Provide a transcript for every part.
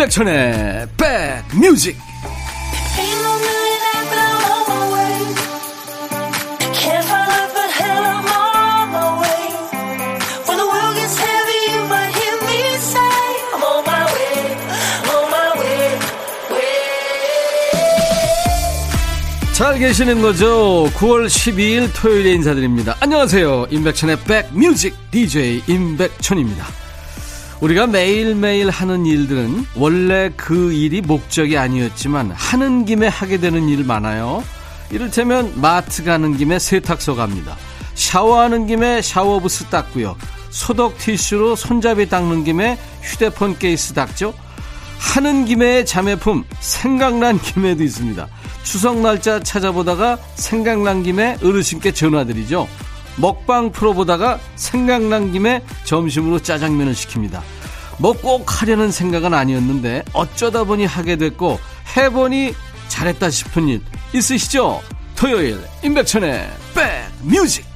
임백천의 백뮤직 잘 계시는 거죠? 9월 12일 토요일에 인사드립니다. 안녕하세요. 임백천의 백뮤직 DJ 임백천입니다. 우리가 매일매일 하는 일들은 원래 그 일이 목적이 아니었지만 하는 김에 하게 되는 일 많아요. 이를테면 마트 가는 김에 세탁소 갑니다. 샤워하는 김에 샤워부스 닦고요. 소독 티슈로 손잡이 닦는 김에 휴대폰 케이스 닦죠. 하는 김에 자매품 생각난 김에도 있습니다. 추석 날짜 찾아보다가 생각난 김에 어르신께 전화드리죠. 먹방 프로 보다가 생각난 김에 점심으로 짜장면을 시킵니다. 뭐 꼭 하려는 생각은 아니었는데 어쩌다 보니 하게 됐고 해보니 잘했다 싶은 일 있으시죠? 토요일 임백천의 백뮤직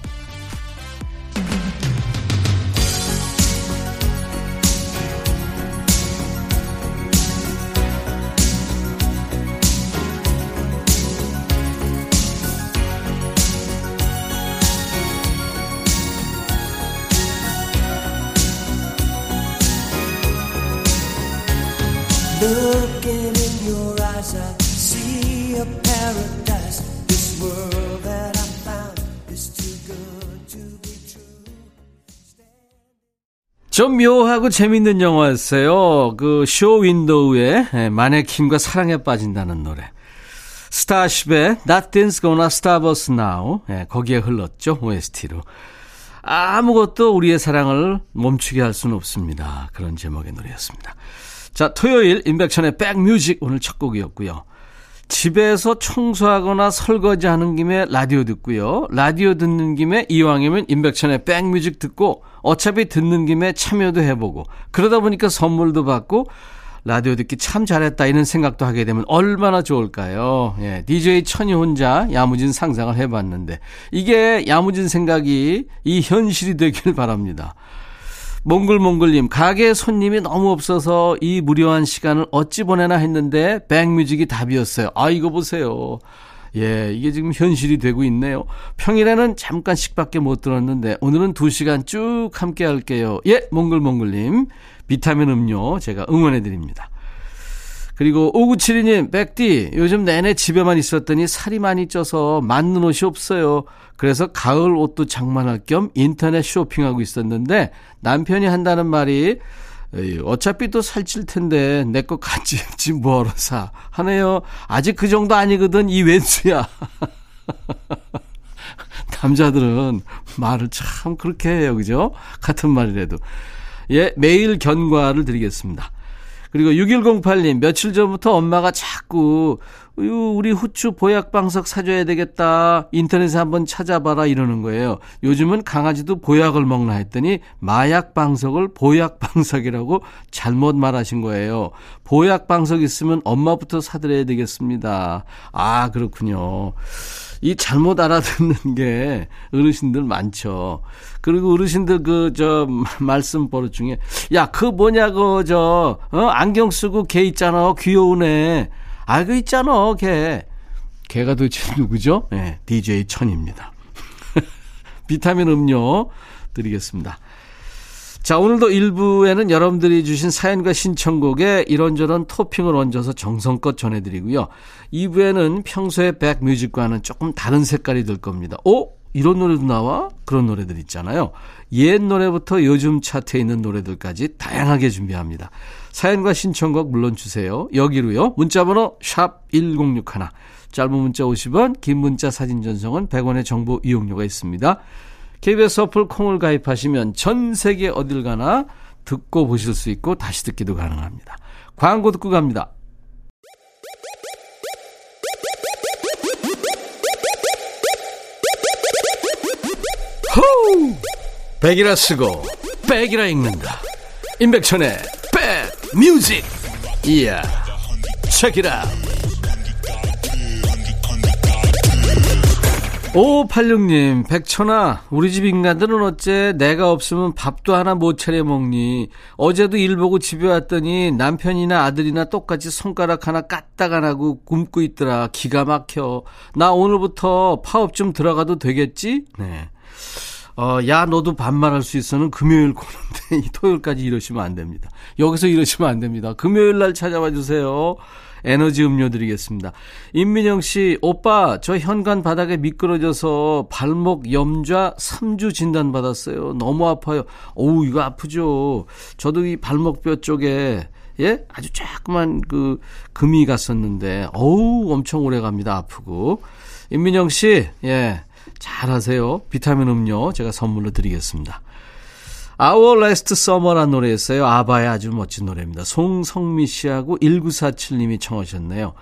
좀 묘하고 재밌는 영화였어요. 그 쇼 윈도우의 예, 마네킹과 사랑에 빠진다는 노래. 스타쉽의 Nothing's Gonna Stop Us Now 예, 거기에 흘렀죠 OST로. 아무것도 우리의 사랑을 멈추게 할 수는 없습니다. 그런 제목의 노래였습니다. 자, 토요일 임백천의 백뮤직 오늘 첫 곡이었고요. 집에서 청소하거나 설거지하는 김에 라디오 듣고요. 라디오 듣는 김에 이왕이면 임백천의 백뮤직 듣고 어차피 듣는 김에 참여도 해보고 그러다 보니까 선물도 받고 라디오 듣기 참 잘했다 이런 생각도 하게 되면 얼마나 좋을까요? 예, DJ 천이 혼자 야무진 상상을 해봤는데 이게 야무진 생각이 이 현실이 되길 바랍니다. 몽글몽글님, 가게 손님이 너무 없어서 이 무료한 시간을 어찌 보내나 했는데 백뮤직이 답이었어요. 아, 이거 보세요. 예, 이게 지금 현실이 되고 있네요. 평일에는 잠깐씩밖에 못 들었는데 오늘은 2시간 쭉 함께 할게요. 예, 몽글몽글님. 비타민 음료 제가 응원해 드립니다. 그리고 5972님, 백디, 요즘 내내 집에만 있었더니 살이 많이 쪄서 맞는 옷이 없어요. 그래서 가을 옷도 장만할 겸 인터넷 쇼핑하고 있었는데 남편이 한다는 말이 어차피 또 살찔 텐데 내거 같이 입지 뭐하러 사 하네요. 아직 그 정도 아니거든 이 왼수야. 남자들은 말을 참 그렇게 해요. 그죠? 같은 말이라도. 예, 매일 견과를 드리겠습니다. 그리고 6108님, 며칠 전부터 엄마가 자꾸, 우리 후추 보약방석 사줘야 되겠다. 인터넷에 한번 찾아봐라. 이러는 거예요. 요즘은 강아지도 보약을 먹나 했더니 마약방석을 보약방석이라고 잘못 말하신 거예요. 보약방석 있으면 엄마부터 사드려야 되겠습니다. 아, 그렇군요. 이 잘못 알아듣는 게 어르신들 많죠. 그리고 어르신들 그 저 말씀 버릇 중에 야 그 뭐냐 그저 어? 안경 쓰고 걔 있잖아 귀여우네. 아 그 있잖아 걔. 걔가 도대체 누구죠? 네, DJ 천입니다. 비타민 음료 드리겠습니다. 자, 오늘도 1부에는 여러분들이 주신 사연과 신청곡에 이런저런 토핑을 얹어서 정성껏 전해드리고요. 2부에는 평소의 백뮤직과는 조금 다른 색깔이 될 겁니다. 오? 이런 노래도 나와? 그런 노래들 있잖아요. 옛 노래부터 요즘 차트에 있는 노래들까지 다양하게 준비합니다. 사연과 신청곡 물론 주세요. 여기로요. 문자번호 샵 1061. 짧은 문자 50원, 긴 문자 사진 전송은 100원의 정보 이용료가 있습니다. KBS 어플 콩을 가입하시면 전 세계 어딜 가나 듣고 보실 수 있고 다시 듣기도 가능합니다. 광고 듣고 갑니다. 호우! 백이라 쓰고 백이라 읽는다. 임백천의 백 뮤직. 이야. 책이라. 5586님, 백천아, 우리 집 인간들은 어째 내가 없으면 밥도 하나 못 차려 먹니? 어제도 일 보고 집에 왔더니 남편이나 아들이나 똑같이 손가락 하나 까딱 안 하고 굶고 있더라. 기가 막혀. 나 오늘부터 파업 좀 들어가도 되겠지? 네. 어, 야, 너도 반말할 수 있어는 금요일 코너인데, 이 토요일까지 이러시면 안 됩니다. 여기서 이러시면 안 됩니다. 금요일 날 찾아와 주세요. 에너지 음료 드리겠습니다. 임민영 씨, 오빠, 저 현관 바닥에 미끄러져서 발목 염좌 3주 진단받았어요. 너무 아파요. 어우, 이거 아프죠. 저도 이 발목뼈 쪽에 예? 아주 조그만 그 금이 갔었는데 어우, 엄청 오래 갑니다. 아프고. 임민영 씨, 예. 잘하세요. 비타민 음료 제가 선물로 드리겠습니다. Our Last Summer란 노래였어요. 아바의 아주 멋진 노래입니다. 송성미 씨하고 1947님이 청하셨네요.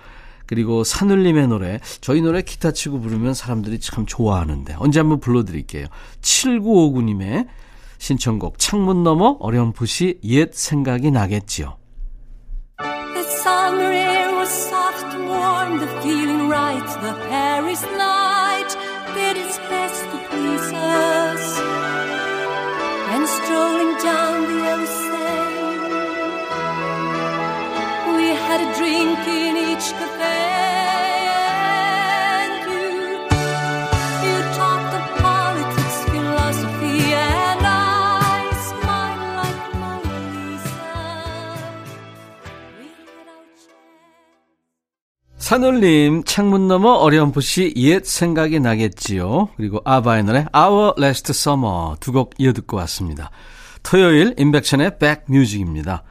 그리고 산울림의 노래. 저희 노래 기타 치고 부르면 사람들이 참 좋아하는데 언제 한번 불러드릴게요. 7959님의 신청곡 창문 너머 어렴풋이 옛 생각이 나겠지요. The summer air was soft and warm, the feeling right, the Paris night did its best to please us. And strolling down the Seine. We had a drink in each cafe. 산울림 창문 너머 어렴풋이 옛 생각이 나겠지요. 그리고 아바의 노래 Our Last Summer 두 곡 이어 듣고 왔습니다. 토요일 인백션의 백뮤직입니다.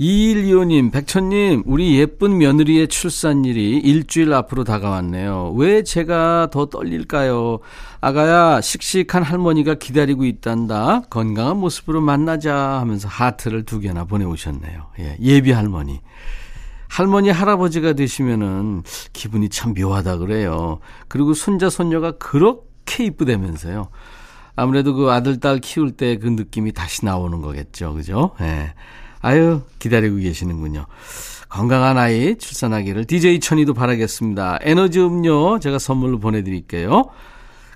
2125님, 백천님, 우리 예쁜 며느리의 출산일이 일주일 앞으로 다가왔네요. 왜 제가 더 떨릴까요? 아가야, 씩씩한 할머니가 기다리고 있단다. 건강한 모습으로 만나자 하면서 하트를 두 개나 보내오셨네요. 예, 예비 할머니. 할머니, 할아버지가 되시면은 기분이 참 묘하다 그래요. 그리고 손자, 손녀가 그렇게 이쁘다면서요. 아무래도 그 아들, 딸 키울 때 그 느낌이 다시 나오는 거겠죠. 그죠? 예. 네. 아유, 기다리고 계시는군요. 건강한 아이 출산하기를 DJ 천이도 바라겠습니다. 에너지 음료 제가 선물로 보내드릴게요.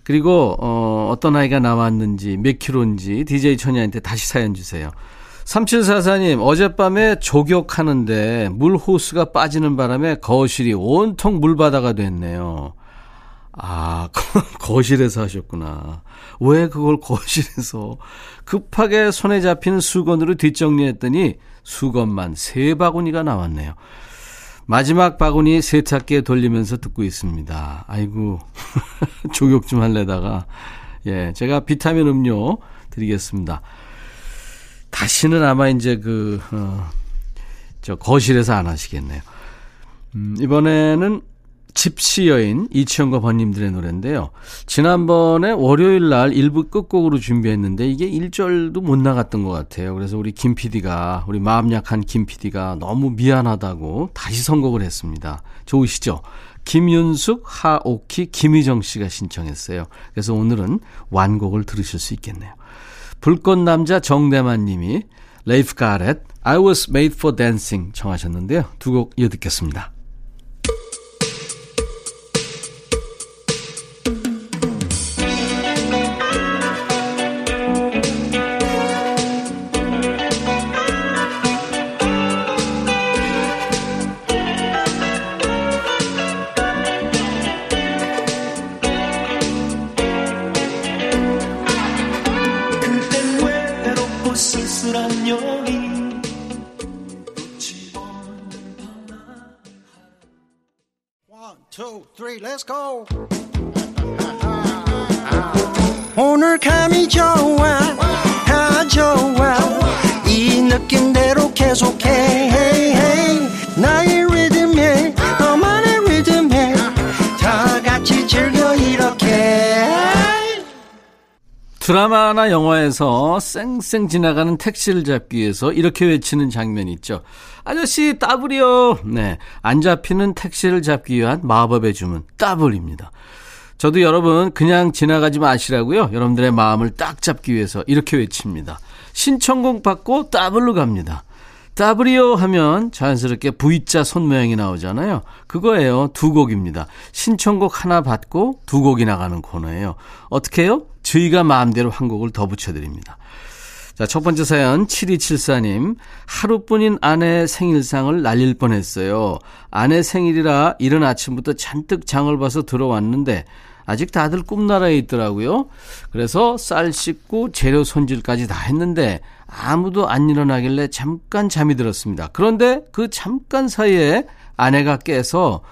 그리고, 어, 어떤 아이가 나왔는지, 몇 킬로인지 DJ 천이한테 다시 사연 주세요. 3744님, 어젯밤에 조격하는데 물 호스가 빠지는 바람에 거실이 온통 물바다가 됐네요. 아, 거실에서 하셨구나. 왜 그걸 거실에서 급하게 손에 잡히는 수건으로 뒷정리했더니 수건만 세 바구니가 나왔네요. 마지막 바구니 세탁기에 돌리면서 듣고 있습니다. 아이고, 조격 좀 할래다가. 예, 제가 비타민 음료 드리겠습니다. 다시는 아마 이제 그, 어, 저 거실에서 안 하시겠네요. 음, 이번에는 집시 여인 이치현과 번님들의 노래인데요. 지난번에 월요일 날 일부 끝곡으로 준비했는데 이게 1절도 못 나갔던 것 같아요. 그래서 우리 김 PD가 우리 마음 약한 김 PD가 너무 미안하다고 다시 선곡을 했습니다. 좋으시죠? 김윤숙, 하오키, 김희정 씨가 신청했어요. 그래서 오늘은 완곡을 들으실 수 있겠네요. 불꽃남자 정대만 님이 레이프 가렛 I was made for dancing 청하셨는데요. 두 곡 이어 듣겠습니다. 드라마나 영화에서 쌩쌩 지나가는 택시를 잡기 위해서 이렇게 외치는 장면 있죠. 아저씨 따블이요. 네, 안 잡히는 택시를 잡기 위한 마법의 주문 따블입니다. 저도 여러분 그냥 지나가지 마시라고요. 여러분들의 마음을 딱 잡기 위해서 이렇게 외칩니다. 신청곡 받고 따블로 갑니다. 따브리오 하면 자연스럽게 V자 손 모양이 나오잖아요. 그거예요. 두 곡입니다. 신청곡 하나 받고 두 곡이 나가는 코너예요. 어떻게 해요? 저희가 마음대로 한 곡을 더 붙여드립니다. 자, 첫 번째 사연 7274님. 하루뿐인 아내 생일상을 날릴 뻔했어요. 아내 생일이라 이른 아침부터 잔뜩 장을 봐서 들어왔는데 아직 다들 꿈나라에 있더라고요. 그래서 쌀 씻고 재료 손질까지 다 했는데 아무도 안 일어나길래 잠깐 잠이 들었습니다. 그런데 그 잠깐 사이에 아내가 깨서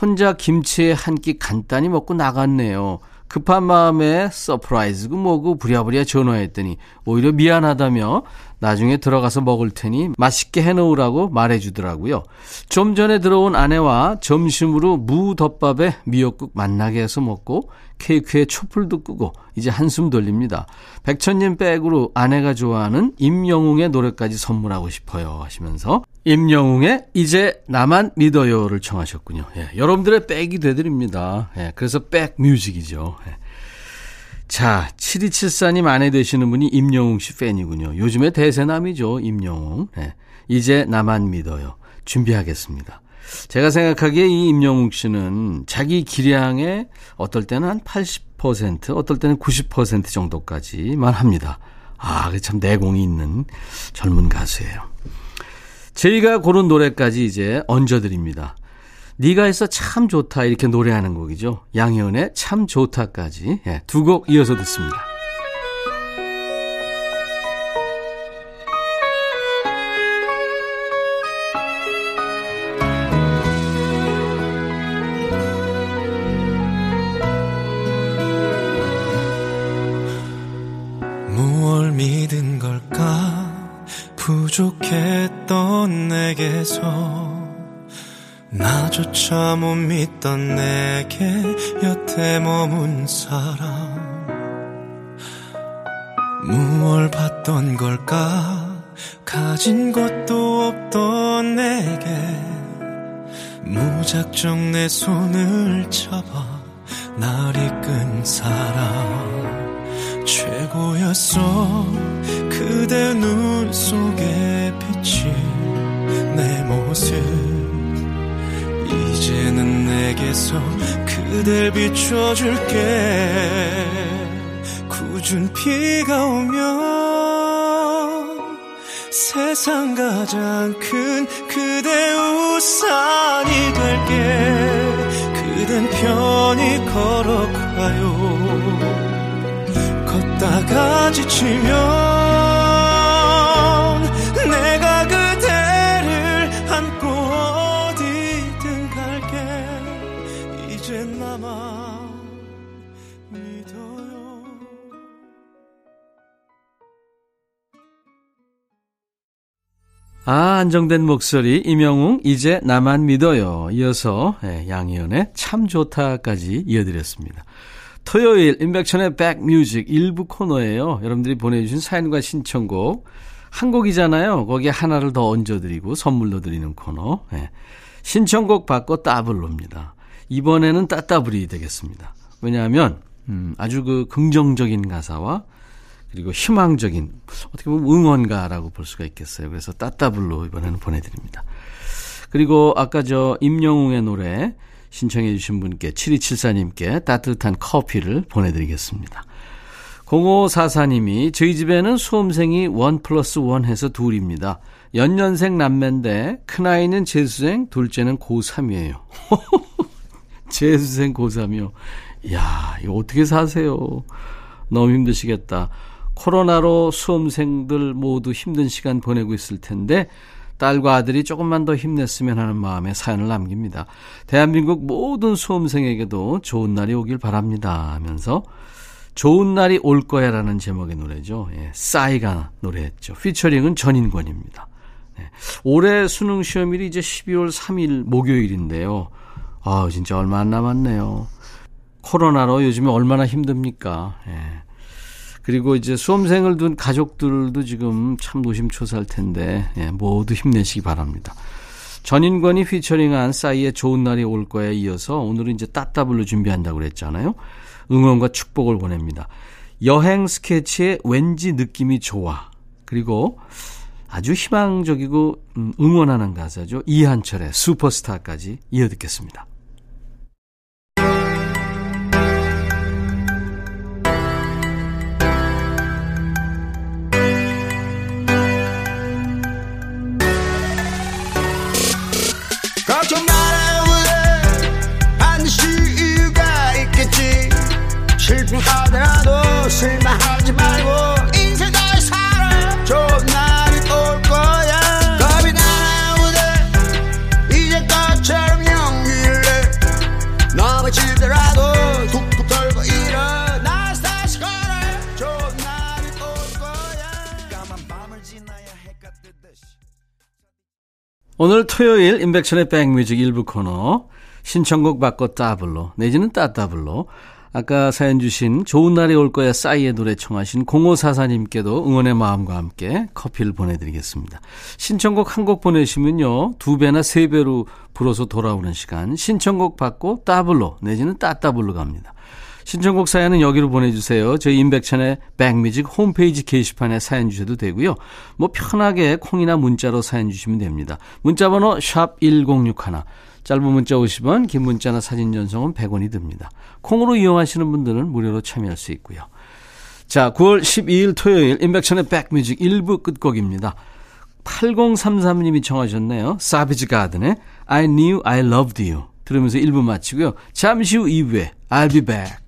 혼자 김치에 한 끼 간단히 먹고 나갔네요. 급한 마음에 서프라이즈고 뭐고 부랴부랴 전화했더니 오히려 미안하다며 나중에 들어가서 먹을 테니 맛있게 해놓으라고 말해주더라고요. 좀 전에 들어온 아내와 점심으로 무덮밥에 미역국 맛나게 해서 먹고 케이크에 촛불도 끄고 이제 한숨 돌립니다. 백천님 백으로 아내가 좋아하는 임영웅의 노래까지 선물하고 싶어요 하시면서 임영웅의 이제 나만 믿어요를 청하셨군요. 예, 여러분들의 백이 되드립니다. 예, 그래서 백 뮤직이죠. 예. 자, 7274님 아내 되시는 분이 임영웅 씨 팬이군요. 요즘에 대세남이죠, 임영웅. 네. 이제 나만 믿어요. 준비하겠습니다. 제가 생각하기에 이 임영웅 씨는 자기 기량의 어떨 때는 한 80%, 어떨 때는 90% 정도까지만 합니다. 아, 참 내공이 있는 젊은 가수예요. 저희가 고른 노래까지 이제 얹어드립니다. 네가 있어 참 좋다 이렇게 노래하는 곡이죠. 양희은의 참 좋다까지 예, 두 곡 이어서 듣습니다. 내게서 나조차 못 믿던 내게 여태 머문 사람. 무얼 봤던 걸까? 가진 것도 없던 내게 무작정 내 손을 잡아 날 이끈 사람. 최고였어 그대 눈 속에 내게서 그댈 비춰줄게. 굳은 비가 오면 세상 가장 큰 그대 우산이 될게. 그댄 편히 걸어가요. 걷다가 지치면 아, 안정된 목소리, 임영웅, 이제 나만 믿어요. 이어서, 예, 양희연의 참 좋다까지 이어드렸습니다. 토요일, 임백천의 백뮤직 일부 코너예요. 여러분들이 보내주신 사연과 신청곡. 한 곡이잖아요. 거기에 하나를 더 얹어드리고 선물로 드리는 코너. 예. 신청곡 받고 따블로입니다. 이번에는 따따블이 되겠습니다. 왜냐하면, 음, 아주 그 긍정적인 가사와 그리고 희망적인 어떻게 보면 응원가라고 볼 수가 있겠어요. 그래서 따따블로 이번에는 보내드립니다. 그리고 아까 저 임영웅의 노래 신청해 주신 분께 7274님께 따뜻한 커피를 보내드리겠습니다. 0544님이 저희 집에는 수험생이 원 플러스 원 해서 둘입니다. 연년생 남매인데 큰아이는 재수생, 둘째는 고3이에요. 재수생 고3이요. 이야, 이거 어떻게 사세요? 너무 힘드시겠다. 코로나로 수험생들 모두 힘든 시간 보내고 있을 텐데 딸과 아들이 조금만 더 힘냈으면 하는 마음에 사연을 남깁니다. 대한민국 모든 수험생에게도 좋은 날이 오길 바랍니다 하면서 좋은 날이 올 거야 라는 제목의 노래죠. 예, 싸이가 노래했죠. 피처링은 전인권입니다. 네, 올해 수능 시험일이 이제 12월 3일 목요일인데요. 아 진짜 얼마 안 남았네요. 코로나로 요즘에 얼마나 힘듭니까? 예. 그리고 이제 수험생을 둔 가족들도 지금 참 노심초사할 텐데 예, 모두 힘내시기 바랍니다. 전인권이 피처링한 싸이의 좋은 날이 올 거에 이어서 오늘은 이제 따따블로 준비한다고 그랬잖아요. 응원과 축복을 보냅니다. 여행 스케치의 왠지 느낌이 좋아. 그리고 아주 희망적이고 음, 응원하는 가사죠. 이한철의 슈퍼스타까지 이어 듣겠습니다. 오늘 토요일 인백션의 백뮤직 일부 코너 신청곡 받고 따블로 내지는 따따블로 아까 사연 주신 좋은 날이 올 거야 싸이의 노래 청하신 0544님께도 응원의 마음과 함께 커피를 보내드리겠습니다. 신청곡 한 곡 보내시면요 두 배나 세 배로 불어서 돌아오는 시간 신청곡 받고 따블로 내지는 따따블로 갑니다. 신청곡 사연은 여기로 보내주세요. 저희 임백천의 백뮤직 홈페이지 게시판에 사연 주셔도 되고요. 뭐 편하게 콩이나 문자로 사연 주시면 됩니다. 문자번호 샵 1061, 짧은 문자 50원, 긴 문자나 사진 전송은 100원이 듭니다. 콩으로 이용하시는 분들은 무료로 참여할 수 있고요. 자, 9월 12일 토요일 임백천의 백뮤직 1부 끝곡입니다. 8033님이 청하셨네요. 사비지 가든의 I knew I loved you. 들으면서 1부 마치고요. 잠시 후 2부에 I'll be back.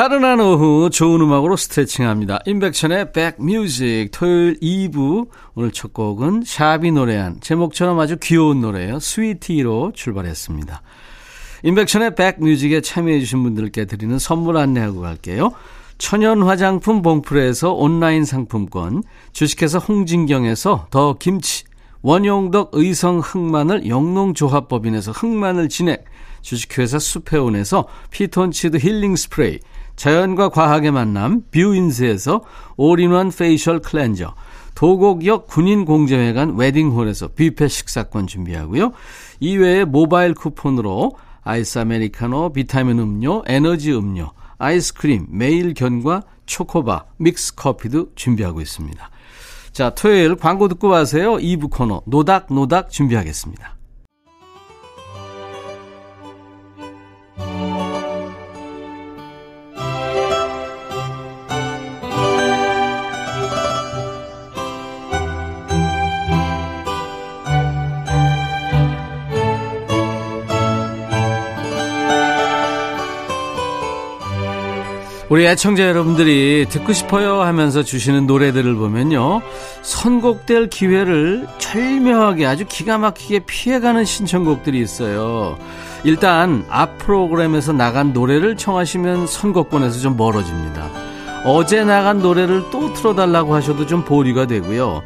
나른한 오후 좋은 음악으로 스트레칭합니다. 인백션의 백뮤직 토요일 2부 오늘 첫 곡은 샤비 노래한 제목처럼 아주 귀여운 노래예요. 스위티로 출발했습니다. 인백션의 백뮤직에 참여해 주신 분들께 드리는 선물 안내하고 갈게요. 천연 화장품 봉프레에서 온라인 상품권, 주식회사 홍진경에서 더 김치, 원용덕 의성 흑마늘 영농조합법인에서 흑마늘 진액, 주식회사 수페온에서 피톤치드 힐링 스프레이, 자연과 과학의 만남 뷰인스에서 all-in-one facial cleanser, 도곡역 군인공제회관 웨딩홀에서 뷔페 식사권 준비하고요. 이외에 모바일 쿠폰으로 아이스 아메리카노, 비타민 음료, 에너지 음료, 아이스크림, 매일 견과, 초코바, 믹스 커피도 준비하고 있습니다. 자, 토요일 광고 듣고 오세요. 2부 코너 노닥노닥 준비하겠습니다. 우리 애청자 여러분들이 듣고 싶어요 하면서 주시는 노래들을 보면요. 선곡될 기회를 절묘하게 아주 기가 막히게 피해가는 신청곡들이 있어요. 일단 앞 프로그램에서 나간 노래를 청하시면 선곡권에서 좀 멀어집니다. 어제 나간 노래를 또 틀어달라고 하셔도 좀 보류가 되고요.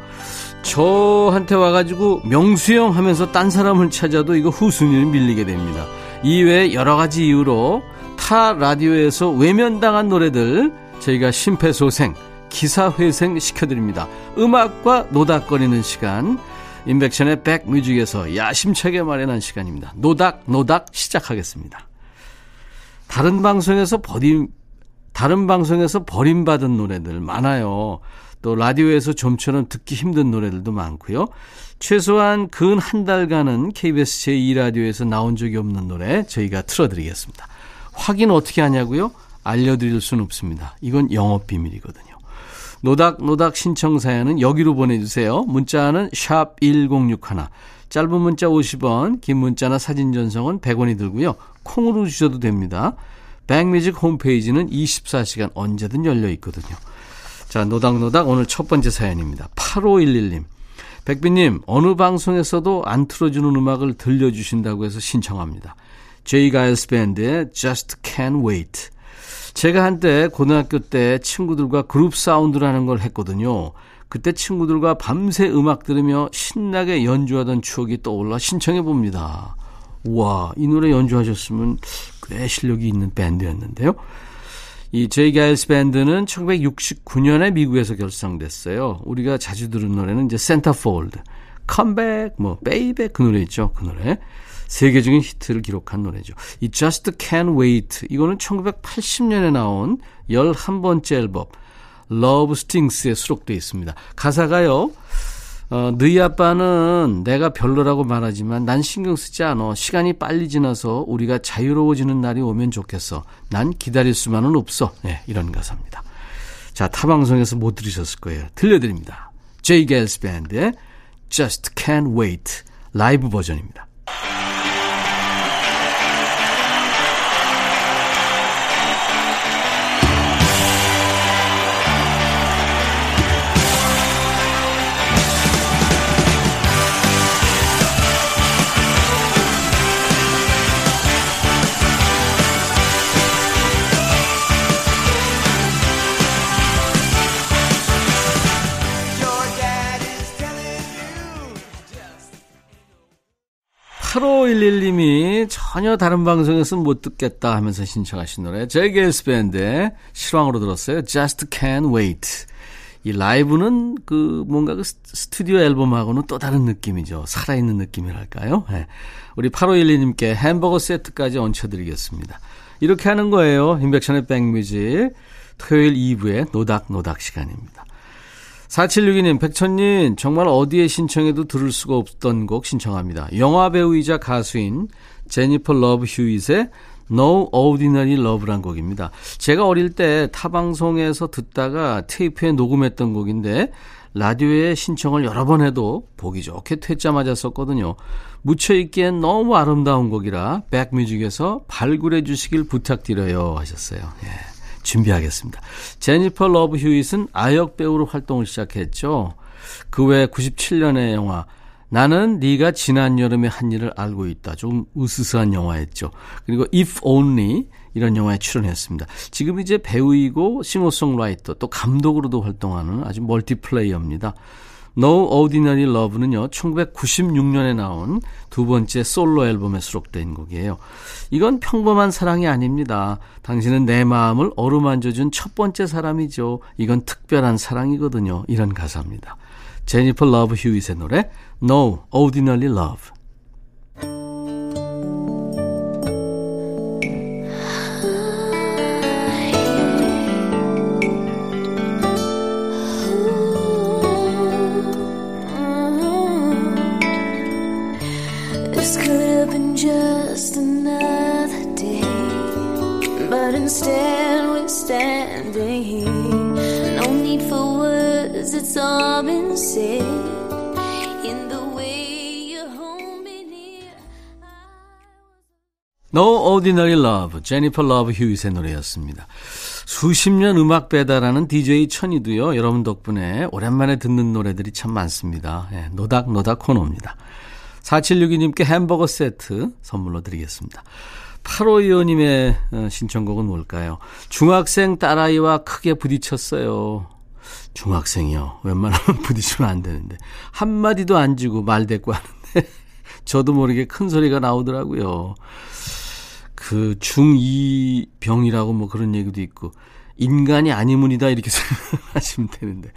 저한테 와가지고 명수형 하면서 딴 사람을 찾아도 이거 후순위를 밀리게 됩니다. 이외에 여러 가지 이유로 타 라디오에서 외면당한 노래들 저희가 심폐소생, 기사회생 시켜드립니다. 음악과 노닥거리는 시간, 인백션의 백뮤직에서 야심차게 마련한 시간입니다. 노닥, 노닥 시작하겠습니다. 다른 방송에서 버림, 다른 방송에서 버림받은 노래들 많아요. 또 라디오에서 좀처럼 듣기 힘든 노래들도 많고요. 최소한 근 한 달간은 KBS 제2라디오에서 나온 적이 없는 노래 저희가 틀어드리겠습니다. 확인 어떻게 하냐고요? 알려드릴 수는 없습니다. 이건 영업 비밀이거든요. 노닥노닥 신청 사연은 여기로 보내주세요. 문자는 샵 1061. 짧은 문자 50원, 긴 문자나 사진 전송은 100원이 들고요. 콩으로 주셔도 됩니다. 백뮤직 홈페이지는 24시간 언제든 열려 있거든요. 자, 노닥노닥 오늘 첫 번째 사연입니다. 8511님. 백비님, 어느 방송에서도 안 틀어주는 음악을 들려주신다고 해서 신청합니다. 제이 가일스 밴드의 Just Can't Wait. 제가 한때 고등학교 때 친구들과 그룹 사운드라는 걸 했거든요. 그때 친구들과 밤새 음악 들으며 신나게 연주하던 추억이 떠올라 신청해 봅니다. 우와, 이 노래 연주하셨으면 꽤 실력이 있는 밴드였는데요. 이 제이 가일스 밴드는 1969년에 미국에서 결성됐어요. 우리가 자주 들은 노래는 이제 Centerfold, Come Back, 뭐 베이백 그 노래 있죠. 그 노래. 세계적인 히트를 기록한 노래죠. 이 Just Can't Wait 이거는 1980년에 나온 11번째 앨범 Love Stinks에 수록되어 있습니다. 가사가요. 어, 너희 아빠는 내가 별로라고 말하지만 난 신경 쓰지 않아. 시간이 빨리 지나서 우리가 자유로워지는 날이 오면 좋겠어. 난 기다릴 수만은 없어. 네, 이런 가사입니다. 자, 타방송에서 못 들으셨을 거예요. 들려드립니다. 제이 겔스 밴드의 Just Can't Wait 라이브 버전입니다. 8511님이 전혀 다른 방송에서 못 듣겠다 하면서 신청하신 노래 제게스 밴드의 실황으로 들었어요. Just Can't Wait. 이 라이브는 그 뭔가 그 스튜디오 앨범하고는 또 다른 느낌이죠. 살아있는 느낌이랄까요? 네. 우리 8512님께 햄버거 세트까지 얹혀드리겠습니다. 이렇게 하는 거예요. 인백션의 백뮤직. 토요일 2부의 노닥노닥 시간입니다. 4762님, 백천님, 정말 어디에 신청해도 들을 수가 없던 곡 신청합니다. 영화 배우이자 가수인 제니퍼 러브 휴잇의 No Ordinary Love란 곡입니다. 제가 어릴 때 타방송에서 듣다가 테이프에 녹음했던 곡인데, 라디오에 신청을 여러 번 해도 보기 좋게 퇴짜 맞았었거든요. 묻혀있기엔 너무 아름다운 곡이라 백뮤직에서 발굴해 주시길 부탁드려요 하셨어요. 예. 준비하겠습니다. 제니퍼 러브 휴잇은 아역 배우로 활동을 시작했죠. 그 외 97년의 영화 나는 네가 지난 여름에 한 일을 알고 있다. 좀 으스스한 영화였죠. 그리고 If Only 이런 영화에 출연했습니다. 지금 이제 배우이고 싱어송라이터 또 감독으로도 활동하는 아주 멀티플레이어입니다. No Ordinary Love는요, 1996년에 나온 두 번째 솔로 앨범에 수록된 곡이에요. 이건 평범한 사랑이 아닙니다. 당신은 내 마음을 어루만져준 첫 번째 사람이죠. 이건 특별한 사랑이거든요. 이런 가사입니다. 제니퍼 러브 휴잇의 노래 No Ordinary Love. But instead we're standing here. No need for words, it's all been said. No Ordinary Love, 제니퍼 러브 휴잇의 노래였습니다. 수십 년 음악 배달하는 DJ 천이도요, 여러분 덕분에 오랜만에 듣는 노래들이 참 많습니다. 예, 노닥노닥 코너입니다. 4762님께 햄버거 세트 선물로 드리겠습니다. 8호2호님의 어, 신청곡은 뭘까요? 중학생 딸아이와 크게 부딪혔어요. 중학생이요. 웬만하면 부딪히면 안 되는데. 한마디도 안 주고 말 대꾸 하는데. 저도 모르게 큰 소리가 나오더라고요. 그 중2 병이라고 뭐 그런 얘기도 있고. 인간이 아니문이다 이렇게 생각하시면 되는데.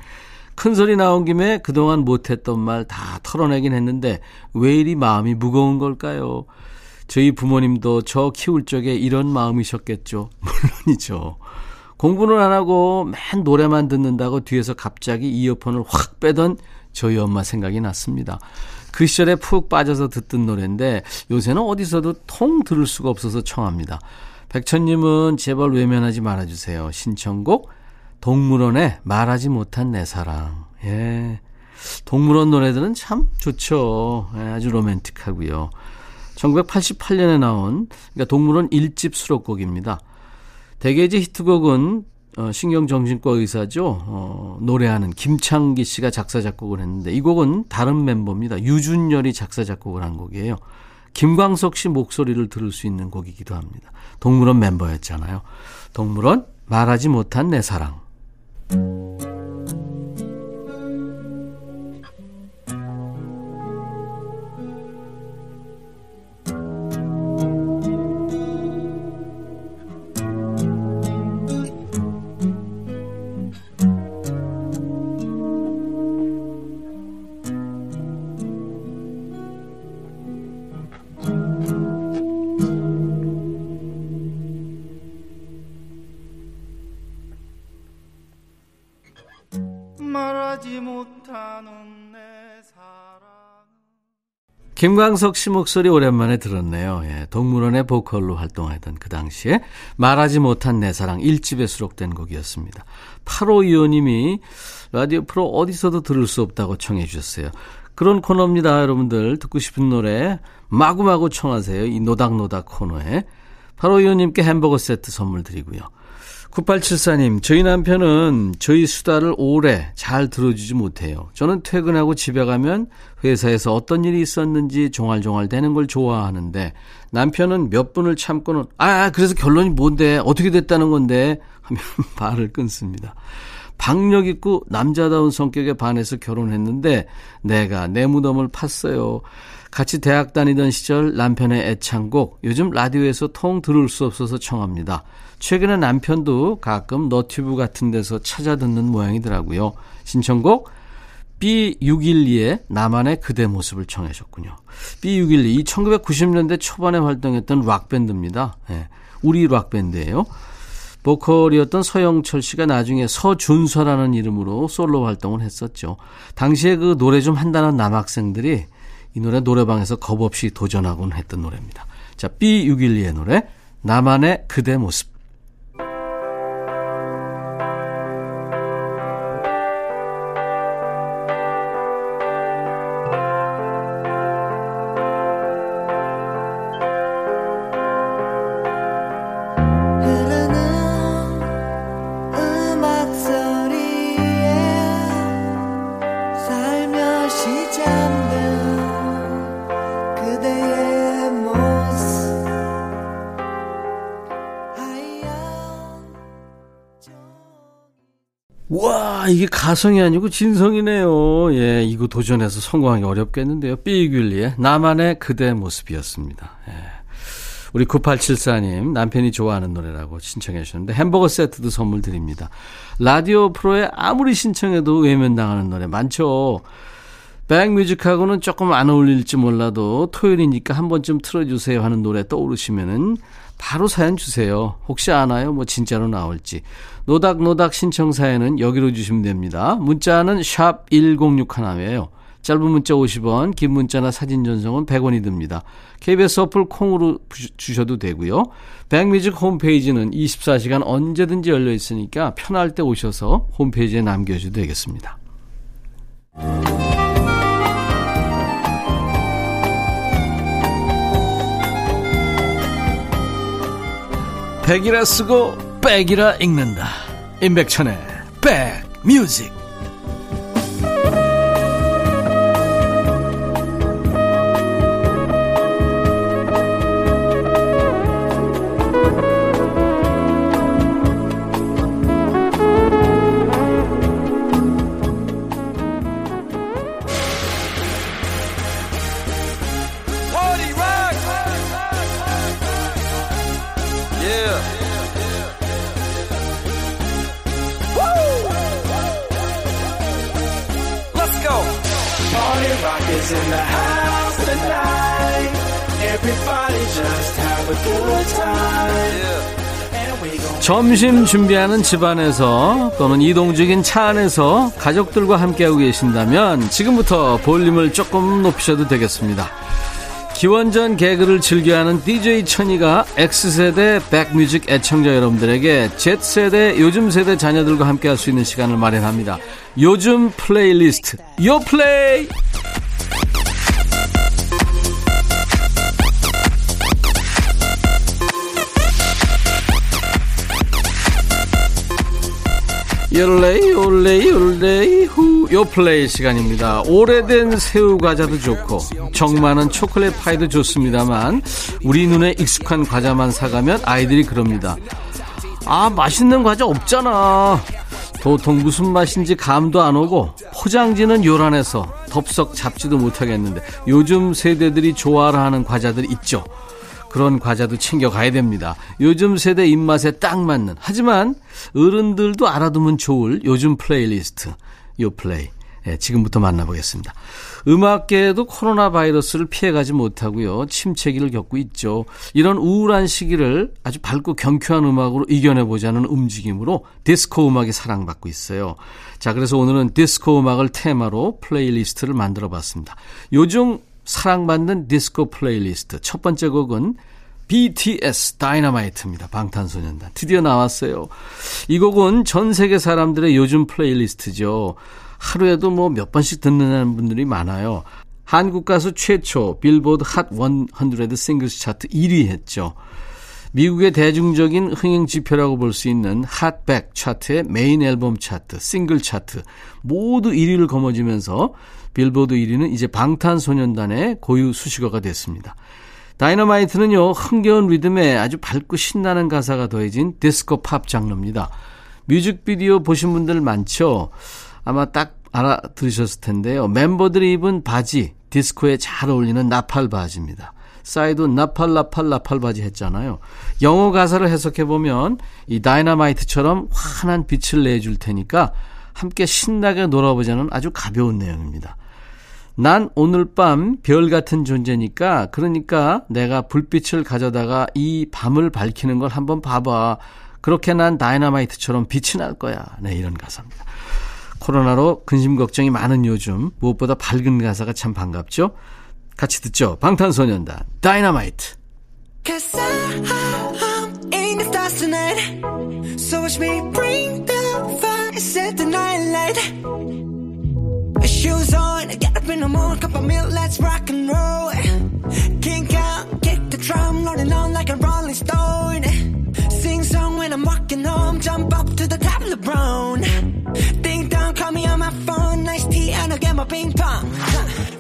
큰 소리 나온 김에 그동안 못했던 말 다 털어내긴 했는데 왜 이리 마음이 무거운 걸까요? 저희 부모님도 저 키울 적에 이런 마음이셨겠죠. 물론이죠. 공부는 안 하고 맨 노래만 듣는다고 뒤에서 갑자기 이어폰을 확 빼던 저희 엄마 생각이 났습니다. 그 시절에 푹 빠져서 듣던 노래인데 요새는 어디서도 통 들을 수가 없어서 청합니다. 백천님은 제발 외면하지 말아주세요. 신청곡 동물원의 말하지 못한 내 사랑. 예. 동물원 노래들은 참 좋죠. 예, 아주 로맨틱하고요. 1988년에 나온 그러니까 동물원 1집 수록곡입니다. 대개지 히트곡은 어, 신경정신과 의사죠. 어, 노래하는 김창기 씨가 작사 작곡을 했는데 이 곡은 다른 멤버입니다. 유준열이 작사 작곡을 한 곡이에요. 김광석 씨 목소리를 들을 수 있는 곡이기도 합니다. 동물원 멤버였잖아요. 동물원 말하지 못한 내 사랑. 김광석 씨 목소리 오랜만에 들었네요. 예, 동물원의 보컬로 활동하던 그 당시에 말하지 못한 내 사랑 1집에 수록된 곡이었습니다. 8호 이호님이 라디오 프로 어디서도 들을 수 없다고 청해 주셨어요. 그런 코너입니다. 여러분들 듣고 싶은 노래 마구마구 청하세요. 이 노닥노닥 코너에 8호 이호님께 햄버거 세트 선물 드리고요. 9874님, 저희 남편은 저희 수다를 오래 잘 들어주지 못해요. 저는 퇴근하고 집에 가면 회사에서 어떤 일이 있었는지 종알종알 되는 걸 좋아하는데 남편은 몇 분을 참고는 아, 그래서 결론이 뭔데? 어떻게 됐다는 건데? 하면 말을 끊습니다. 박력 있고 남자다운 성격에 반해서 결혼했는데 내가 내 무덤을 팠어요. 같이 대학 다니던 시절 남편의 애창곡 요즘 라디오에서 통 들을 수 없어서 청합니다. 최근에 남편도 가끔 너튜브 같은 데서 찾아 듣는 모양이더라고요. 신청곡 B612의 나만의 그대 모습을 청하셨군요. B612 이 1990년대 초반에 활동했던 락밴드입니다. 네, 우리 락밴드예요. 보컬이었던 서영철 씨가 나중에 서준서라는 이름으로 솔로 활동을 했었죠. 당시에 그 노래 좀 한다는 남학생들이 이 노래 노래방에서 겁 없이 도전하곤 했던 노래입니다. 자, B612의 노래 나만의 그대 모습. 이게 가성이 아니고 진성이네요. 예, 이거 도전해서 성공하기 어렵겠는데요. 삐규리의 나만의 그대 모습이었습니다. 예. 우리 9874님, 남편이 좋아하는 노래라고 신청해 주셨는데 햄버거 세트도 선물 드립니다. 라디오 프로에 아무리 신청해도 외면당하는 노래 많죠. 백뮤직하고는 조금 안 어울릴지 몰라도 토요일이니까 한 번쯤 틀어주세요 하는 노래 떠오르시면은 바로 사연 주세요. 혹시 아나요? 뭐 진짜로 나올지. 노닥노닥 신청 사연은 여기로 주시면 됩니다. 문자는 샵 1061이에요. 짧은 문자 50원, 긴 문자나 사진 전송은 100원이 듭니다. KBS 어플 콩으로 주- 주셔도 되고요. 백뮤직 홈페이지는 24시간 언제든지 열려 있으니까 편할 때 오셔서 홈페이지에 남겨주셔도 되겠습니다. 백이라 쓰고 백이라 읽는다. 임백천의 백뮤직. 점심 준비하는 집안에서 또는 이동 중인 차 안에서 가족들과 함께하고 계신다면 지금부터 볼륨을 조금 높이셔도 되겠습니다. 기원전 개그를 즐겨하는 DJ 천이가 X세대 백뮤직 애청자 여러분들에게 Z세대 요즘 세대 자녀들과 함께할 수 있는 시간을 마련합니다. 요즘 플레이리스트 요플레이 열레이 올레이 올레이 후 요플레이 시간입니다. 오래된 새우 과자도 좋고 정 많은 초콜릿 파이도 좋습니다만 우리 눈에 익숙한 과자만 사가면 아이들이 그럽니다. 아 맛있는 과자 없잖아. 도통 무슨 맛인지 감도 안 오고 포장지는 요란해서 덥석 잡지도 못하겠는데 요즘 세대들이 좋아라 하는 과자들 있죠. 그런 과자도 챙겨가야 됩니다. 요즘 세대 입맛에 딱 맞는 하지만 어른들도 알아두면 좋을 요즘 플레이리스트 요 플레이 예, 지금부터 만나보겠습니다. 음악계에도 코로나 바이러스를 피해가지 못하고요. 침체기를 겪고 있죠. 이런 우울한 시기를 아주 밝고 경쾌한 음악으로 이겨내보자는 움직임으로 디스코 음악이 사랑받고 있어요. 자, 그래서 오늘은 디스코 음악을 테마로 플레이리스트를 만들어 봤습니다. 요즘 사랑받는 디스코 플레이리스트. 첫 번째 곡은 BTS 다이너마이트입니다. 방탄소년단. 드디어 나왔어요. 이 곡은 전 세계 사람들의 요즘 플레이리스트죠. 하루에도 뭐 몇 번씩 듣는 분들이 많아요. 한국 가수 최초 빌보드 Hot 100 Singles 차트 1위 했죠. 미국의 대중적인 흥행 지표라고 볼 수 있는 Hot백 차트의 메인 앨범 차트, 싱글 차트 모두 1위를 거머쥐면서 빌보드 1위는 이제 방탄소년단의 고유 수식어가 됐습니다. 다이너마이트는요, 흥겨운 리듬에 아주 밝고 신나는 가사가 더해진 디스코 팝 장르입니다. 뮤직비디오 보신 분들 많죠? 아마 딱 알아들으셨을 텐데요. 멤버들이 입은 바지, 디스코에 잘 어울리는 나팔 바지입니다. 싸이도 나팔 나팔 나팔 바지 했잖아요. 영어 가사를 해석해 보면 이 다이너마이트처럼 환한 빛을 내줄 테니까 함께 신나게 놀아보자는 아주 가벼운 내용입니다. 난 오늘 밤 별 같은 존재니까 그러니까 내가 불빛을 가져다가 이 밤을 밝히는 걸 한번 봐봐. 그렇게 난 다이너마이트처럼 빛이 날 거야. 네, 이런 가사입니다. 코로나로 근심 걱정이 많은 요즘 무엇보다 밝은 가사가 참 반갑죠? 같이 듣죠. 방탄소년단 다이너마이트. So watch me bring the fire, set the night light. Shoes on, get up in the morning, cup of milk, let's rock and roll. Kink out, kick the drum, rolling on like a rolling stone. Sing song when I'm walking home, jump up to the top of the brown. Ding dong, call me on my phone, nice tea, and I'll get my ping pong. This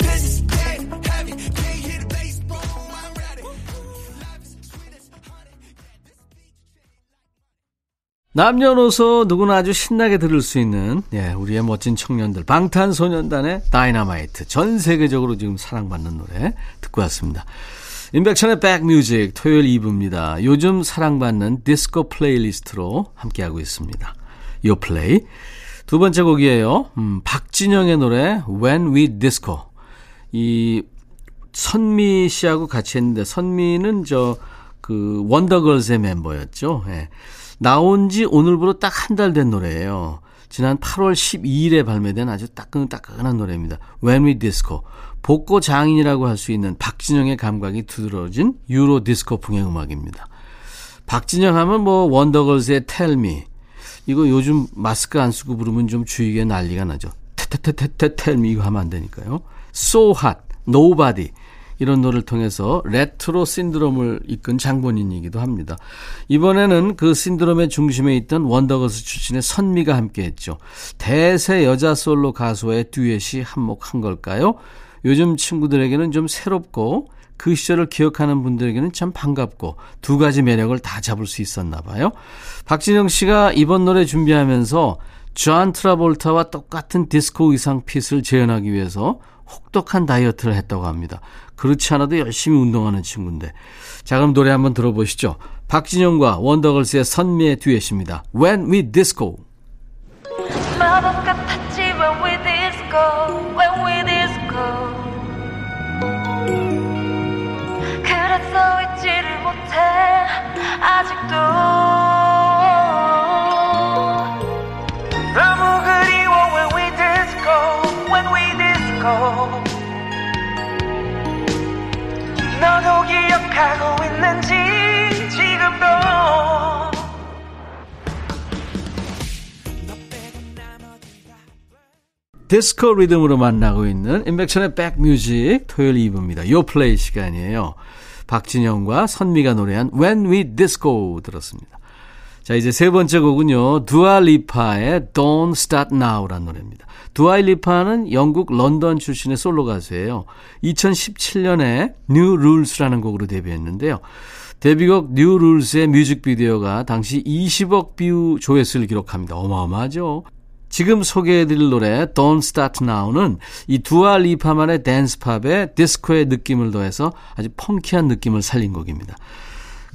남녀노소 누구나 아주 신나게 들을 수 있는 예, 우리의 멋진 청년들 방탄소년단의 다이너마이트 전 세계적으로 지금 사랑받는 노래 듣고 왔습니다. 임백천의 백뮤직 토요일 2부입니다. 요즘 사랑받는 디스코 플레이리스트로 함께하고 있습니다. 요 플레이 두 번째 곡이에요. 음, 박진영의 노래 When We Disco 이 선미 씨하고 같이 했는데 선미는 저 그 원더걸스의 멤버였죠. 예. 나온 지 오늘부로 딱 한 달 된 노래예요. 지난 8월 12일에 발매된 아주 따끈따끈한 노래입니다. When We Disco. 복고 장인이라고 할 수 있는 박진영의 감각이 두드러진 유로 디스코풍의 음악입니다. 박진영 하면 뭐 원더걸스의 Tell Me. 이거 요즘 마스크 안 쓰고 부르면 좀 주위에 난리가 나죠. 테테테테테 Tell Me 이거 하면 안 되니까요. So Hot, Nobody. 이런 노래를 통해서 레트로 신드롬을 이끈 장본인이기도 합니다. 이번에는 그 신드롬의 중심에 있던 원더걸스 출신의 선미가 함께했죠. 대세 여자 솔로 가수와의 듀엣이 한몫한 걸까요? 요즘 친구들에게는 좀 새롭고 그 시절을 기억하는 분들에게는 참 반갑고 두 가지 매력을 다 잡을 수 있었나 봐요. 박진영 씨가 이번 노래 준비하면서 존 트라볼타와 똑같은 디스코 의상 핏을 재현하기 위해서 혹독한 다이어트를 했다고 합니다. 그렇지 않아도 열심히 운동하는 친구인데. 자, 그럼 노래 한번 들어보시죠. 박진영과 원더걸스의 선미의 듀엣입니다. When We Disco. 마법 같았지 when we disco when we disco 그래서 잊지를 못해 아직도 너도 기억하고 있는지 지금도 디스코 리듬으로 만나고 있는 임백천의 백뮤직 토요일 2부입니다. 요플레이 시간이에요. 박진영과 선미가 노래한 When We Disco 들었습니다. 자, 이제 세 번째 곡은요. 두아리파의 Don't Start Now라는 노래입니다. 두아리파는 영국 런던 출신의 솔로 가수예요. 2017년에 New Rules라는 곡으로 데뷔했는데요. 데뷔곡 New Rules의 뮤직비디오가 당시 20억 뷰 조회수를 기록합니다. 어마어마하죠. 지금 소개해드릴 노래 Don't Start Now는 이 두아 리파만의 댄스팝에 디스코의 느낌을 더해서 아주 펑키한 느낌을 살린 곡입니다.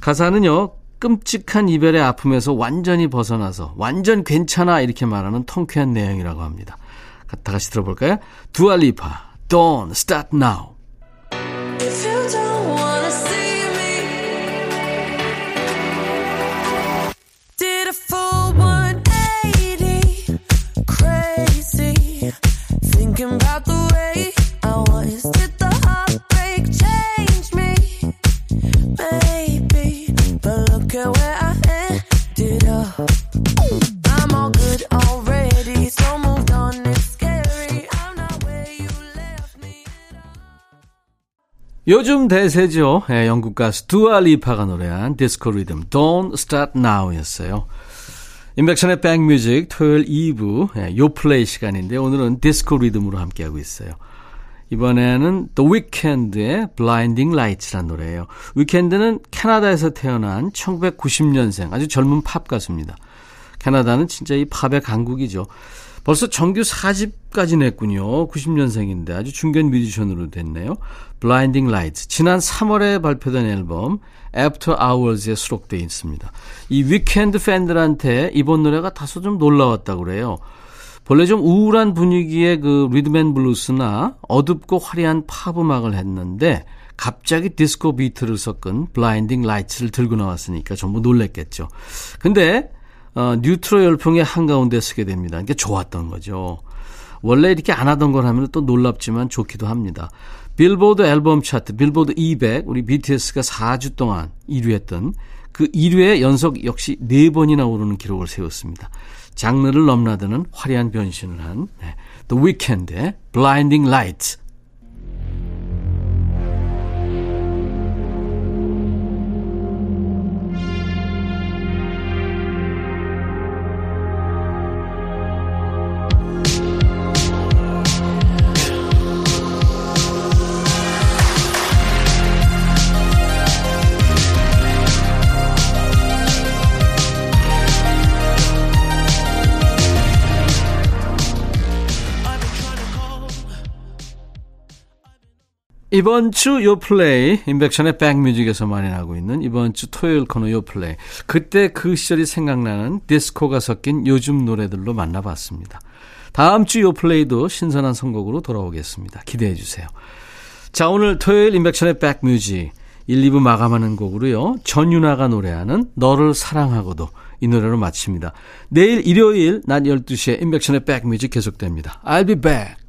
가사는요. 끔찍한 이별의 아픔에서 완전히 벗어나서 완전 괜찮아 이렇게 말하는 통쾌한 내용이라고 합니다. 다 같이 들어볼까요? 두아 리파 Don't Start Now If you don't wanna see me Did a full 180 Crazy Thinking about the way I was 요즘 대세죠. 예, 영국 가수 두아 리파가 노래한 디스코 리듬 Don't Start Now였어요. 인백션의 백뮤직 토요일 2부 예, 요플레이 시간인데 오늘은 디스코 리듬으로 함께하고 있어요. 이번에는 The Weeknd의 Blinding Lights라는 노래예요. 위켄드는 캐나다에서 태어난 1990년생 아주 젊은 팝 가수입니다. 캐나다는 진짜 이 팝의 강국이죠. 벌써 정규 4집까지 냈군요. 90년생인데 아주 중견 뮤지션으로 됐네요. Blinding Lights. 지난 3월에 발표된 앨범 After Hours에 수록되어 있습니다. 이 위켄드 팬들한테 이번 노래가 다소 좀 놀라웠다고 그래요. 본래 좀 우울한 분위기의 그 리듬 앤 블루스나 어둡고 화려한 팝 음악을 했는데 갑자기 디스코 비트를 섞은 Blinding Lights를 들고 나왔으니까 전부 놀랬겠죠. 근데 어, 뉴트로 열풍의 한가운데 서게 됩니다. 그러니까 좋았던 거죠. 원래 이렇게 안 하던 걸 하면 또 놀랍지만 좋기도 합니다. 빌보드 앨범 차트, 빌보드 200, 우리 BTS가 4주 동안 1위 했던 그 1위에 연속 역시 4번이나 오르는 기록을 세웠습니다. 장르를 넘나드는 화려한 변신을 한 네, The Weeknd의 Blinding Lights. 이번 주 요플레이 인백션의 백뮤직에서 마련하고 있는 이번 주 토요일 코너 요플레이 그때 그 시절이 생각나는 디스코가 섞인 요즘 노래들로 만나봤습니다. 다음 주 요플레이도 신선한 선곡으로 돌아오겠습니다. 기대해 주세요. 자 오늘 토요일 인백션의 백뮤직 1, 2부 마감하는 곡으로요. 전윤아가 노래하는 너를 사랑하고도 이 노래로 마칩니다. 내일 일요일 낮 12시에 인백션의 백뮤직 계속됩니다. I'll be back.